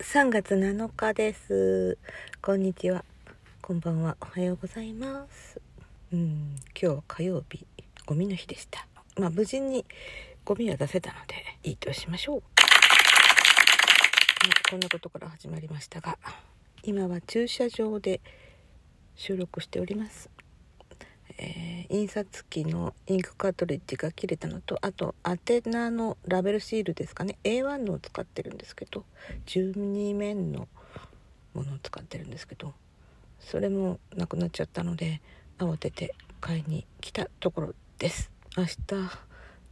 3月7日です。こんにちは。こんばんは。おはようございます。うん。今日は火曜日。ゴミの日でした。まあ無事にゴミは出せたのでいいとしましょう、まあ、こんなことから始まりましたが今は駐車場で収録しております。えー、印刷機のインクカートリッジが切れたのとあとアテナのラベルシールですかね。A1 のを使ってるんですけど12面のものを使ってるんですけどそれもなくなっちゃったので慌てて買いに来たところです。明日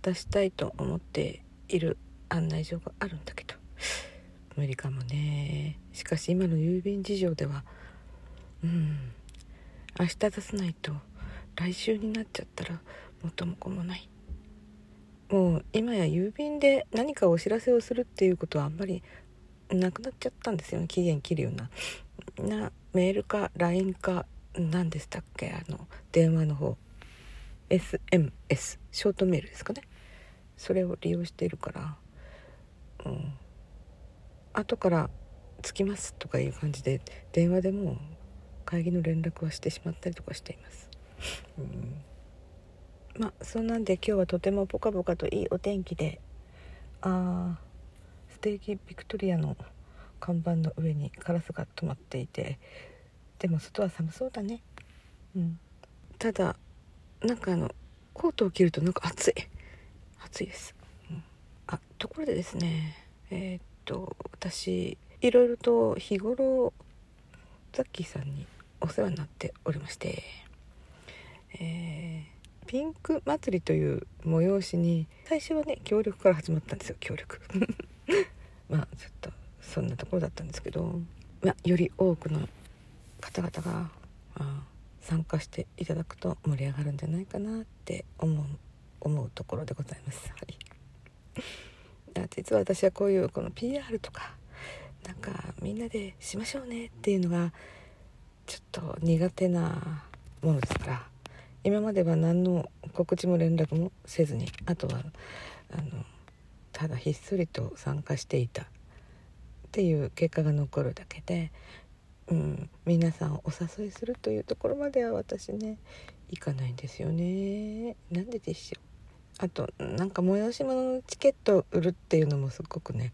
出したいと思っている案内状があるんだけど無理かもね。しかし今の郵便事情ではうん明日出さないと来週になっちゃったら元も子もない。もう今や郵便で何かお知らせをするっていうことはあんまりなくなっちゃったんですよね。期限切るような。なメールか LINE か何でしたっけ？あの電話の方。SMS ショートメールですかね。それを利用しているから。うん。後から着きますとかいう感じで電話でも会議の連絡はしてしまったりとかしています。まあそんなんで今日はとてもポカポカといいお天気であステーキビクトリアの看板の上にカラスが止まっていてでも外は寒そうだね。うん。ただなんかあのコートを着るとなんか暑い。暑いです、うん、あところでですねえー、っと私いろいろと日頃ザッキーさんにお世話になっておりまして。えー、ピンク祭りという催しに最初はね協力から始まったんですよ協力 まあちょっとそんなところだったんですけど、まあ、より多くの方々があ参加していただくと盛り上がるんじゃないかなって思う思うところでございます。はい、実は私はこういうこの PR とかなんかみんなでしましょうねっていうのがちょっと苦手なものですから今までは何の告知も連絡もせずにあとはあのただひっそりと参加していたっていう結果が残るだけで、うん、皆さんをお誘いするというところまでは私ね行かないんですよね。なんででしょう。あとなんか催し物のチケットを売るっていうのもすごくね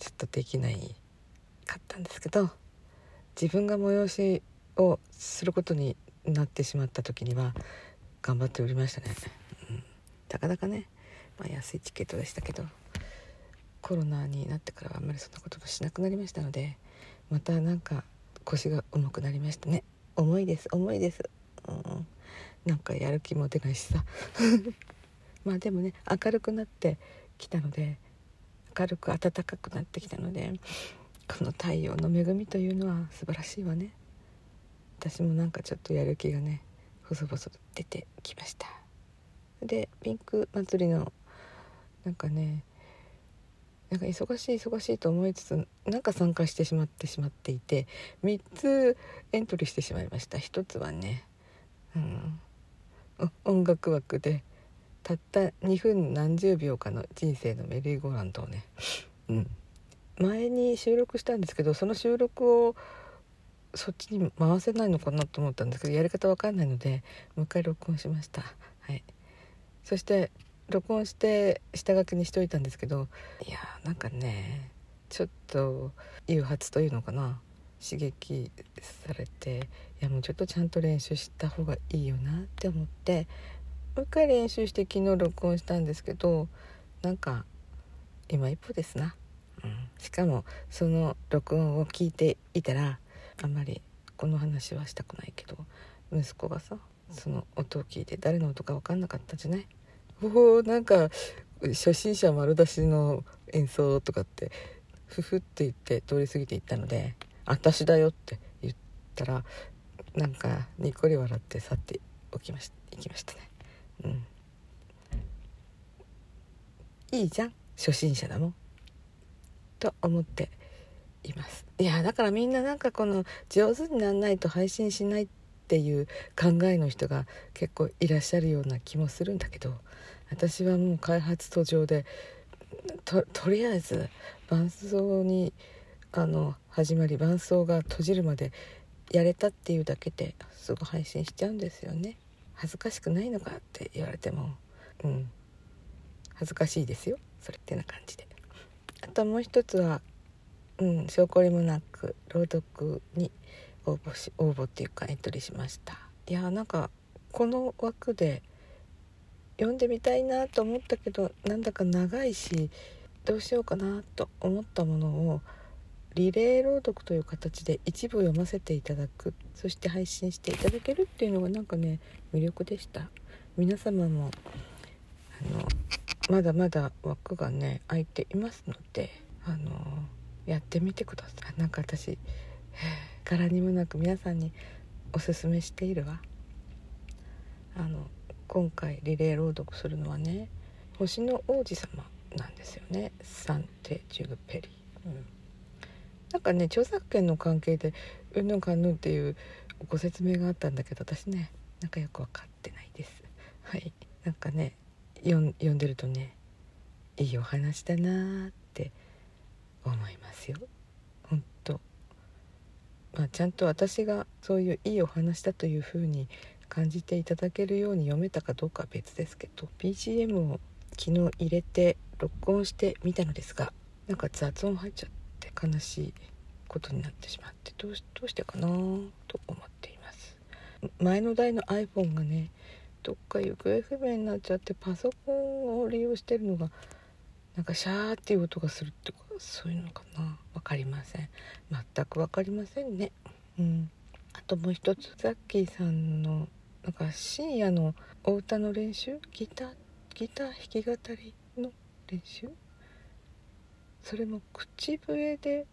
ちょっとできないかったんですけど自分が催しをすることになってしまった時には頑張って売りましたね、うん、たかだかね、まあ、安いチケットでしたけどコロナになってからはあんまりそんなこともしなくなりましたのでまたなんか腰が重くなりましたね。重いです重いです、うん、なんかやる気も出ないしさ。まあでもね明るくなってきたので明るく暖かくなってきたのでこの太陽の恵みというのは素晴らしいわね。私もなんかちょっとやる気がね細々と出てきました。でピンク祭りのなんかねなんか忙しい忙しいと思いつつなんか参加してしまってしまっていて3つエントリーしてしまいました。1つはね、うん、音楽枠でたった2分何十秒かの人生のメリーゴーランドをね、うん、前に収録したんですけどその収録をそっちに回せないのかなと思ったんですけどやり方わかんないのでもう一回録音しました。はい。そして録音して下書きにしといたんですけどいやーなんかねちょっと誘発というのかな。刺激されていやもうちょっとちゃんと練習した方がいいよなって思ってもう一回練習して昨日録音したんですけどなんか今一歩ですな、うん、しかもその録音を聞いていたらあんまりこの話はしたくないけど息子がさその音を聞いて誰の音か分かんなかったじゃない？おおなんか初心者丸出しの演奏とかってふふって言って通り過ぎていったので「私だよ」って言ったらなんかにっこり笑って去っておきまし行きましたね。うん。いいじゃん初心者だもんと思っています。いやだからみんななんかこの上手になんないと配信しないっていう考えの人が結構いらっしゃるような気もするんだけど私はもう開発途上でととりあえず伴奏にあの始まり伴奏が閉じるまでやれたっていうだけですぐ配信しちゃうんですよね。恥ずかしくないのかって言われてもうん。恥ずかしいですよ。それってな感じで。あともう一つはうん証拠りもなく朗読に応募し応募っていうかエントリーしました。いやなんかこの枠で読んでみたいなと思ったけどなんだか長いしどうしようかなと思ったものをリレー朗読という形で一部読ませていただくそして配信していただけるっていうのがなんかね魅力でした。皆様もあのまだまだ枠がね空いていますのであのやってみてください。なんか私柄にもなく皆さんにおすすめしているわ。あの今回リレー朗読するのはね星の王子様なんですよね。サンテ・ジュグペリー、うん、なんかね著作権の関係でうんぬかんぬんっていうご説明があったんだけど私ねなんかよく分かってないです。はい。なんかね読んでるとねいいお話だなって。思いますよ。本当。まあちゃんと私がそういういいお話だというふうに感じていただけるように読めたかどうかは別ですけど BGM を昨日入れて録音してみたのですがなんか雑音入っちゃって悲しいことになってしまってどうしどうしてかなと思っています。前の台の iPhone がねどっか行方不明になっちゃってパソコンを利用してるのがなんかシャーっていう音がするってかそういうのかな。分かりません。全く分かりませんね。うん。あともう一つザッキーさんのなんか深夜のお歌の練習？ギター？ギター弾き語りの練習？それも口笛で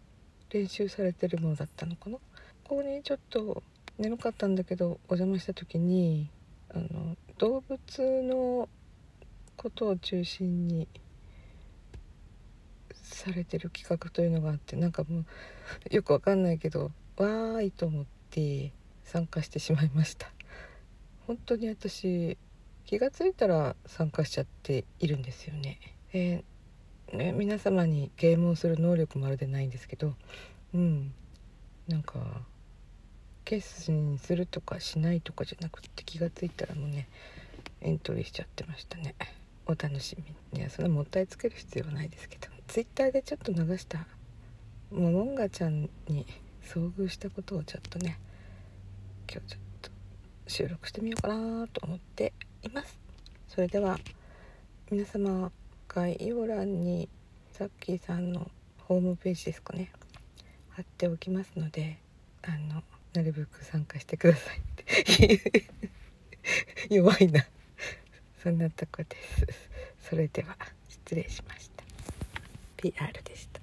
練習されてるものだったのかな？ここにちょっと眠かったんだけどお邪魔した時にあの動物のことを中心にされてる企画というのがあってなんかもうよくわかんないけどわーいと思って参加してしまいました。本当に私気が付いたら参加しちゃっているんですよね。えー、ね皆様にゲームをする能力まるでないんですけどうん。なんか決心するとかしないとかじゃなくって気が付いたらもうねエントリーしちゃってましたね。お楽しみいやそんなもったいつける必要はないですけど。ツイッターでちょっと流したモモンガちゃんに遭遇したことをちょっとね今日ちょっと収録してみようかなと思っています。それでは皆様概要欄にザッキーさんのホームページですかね貼っておきますのであのなるべく参加してくださいって。弱いな。そんなとこです。それでは失礼しました。PR でした。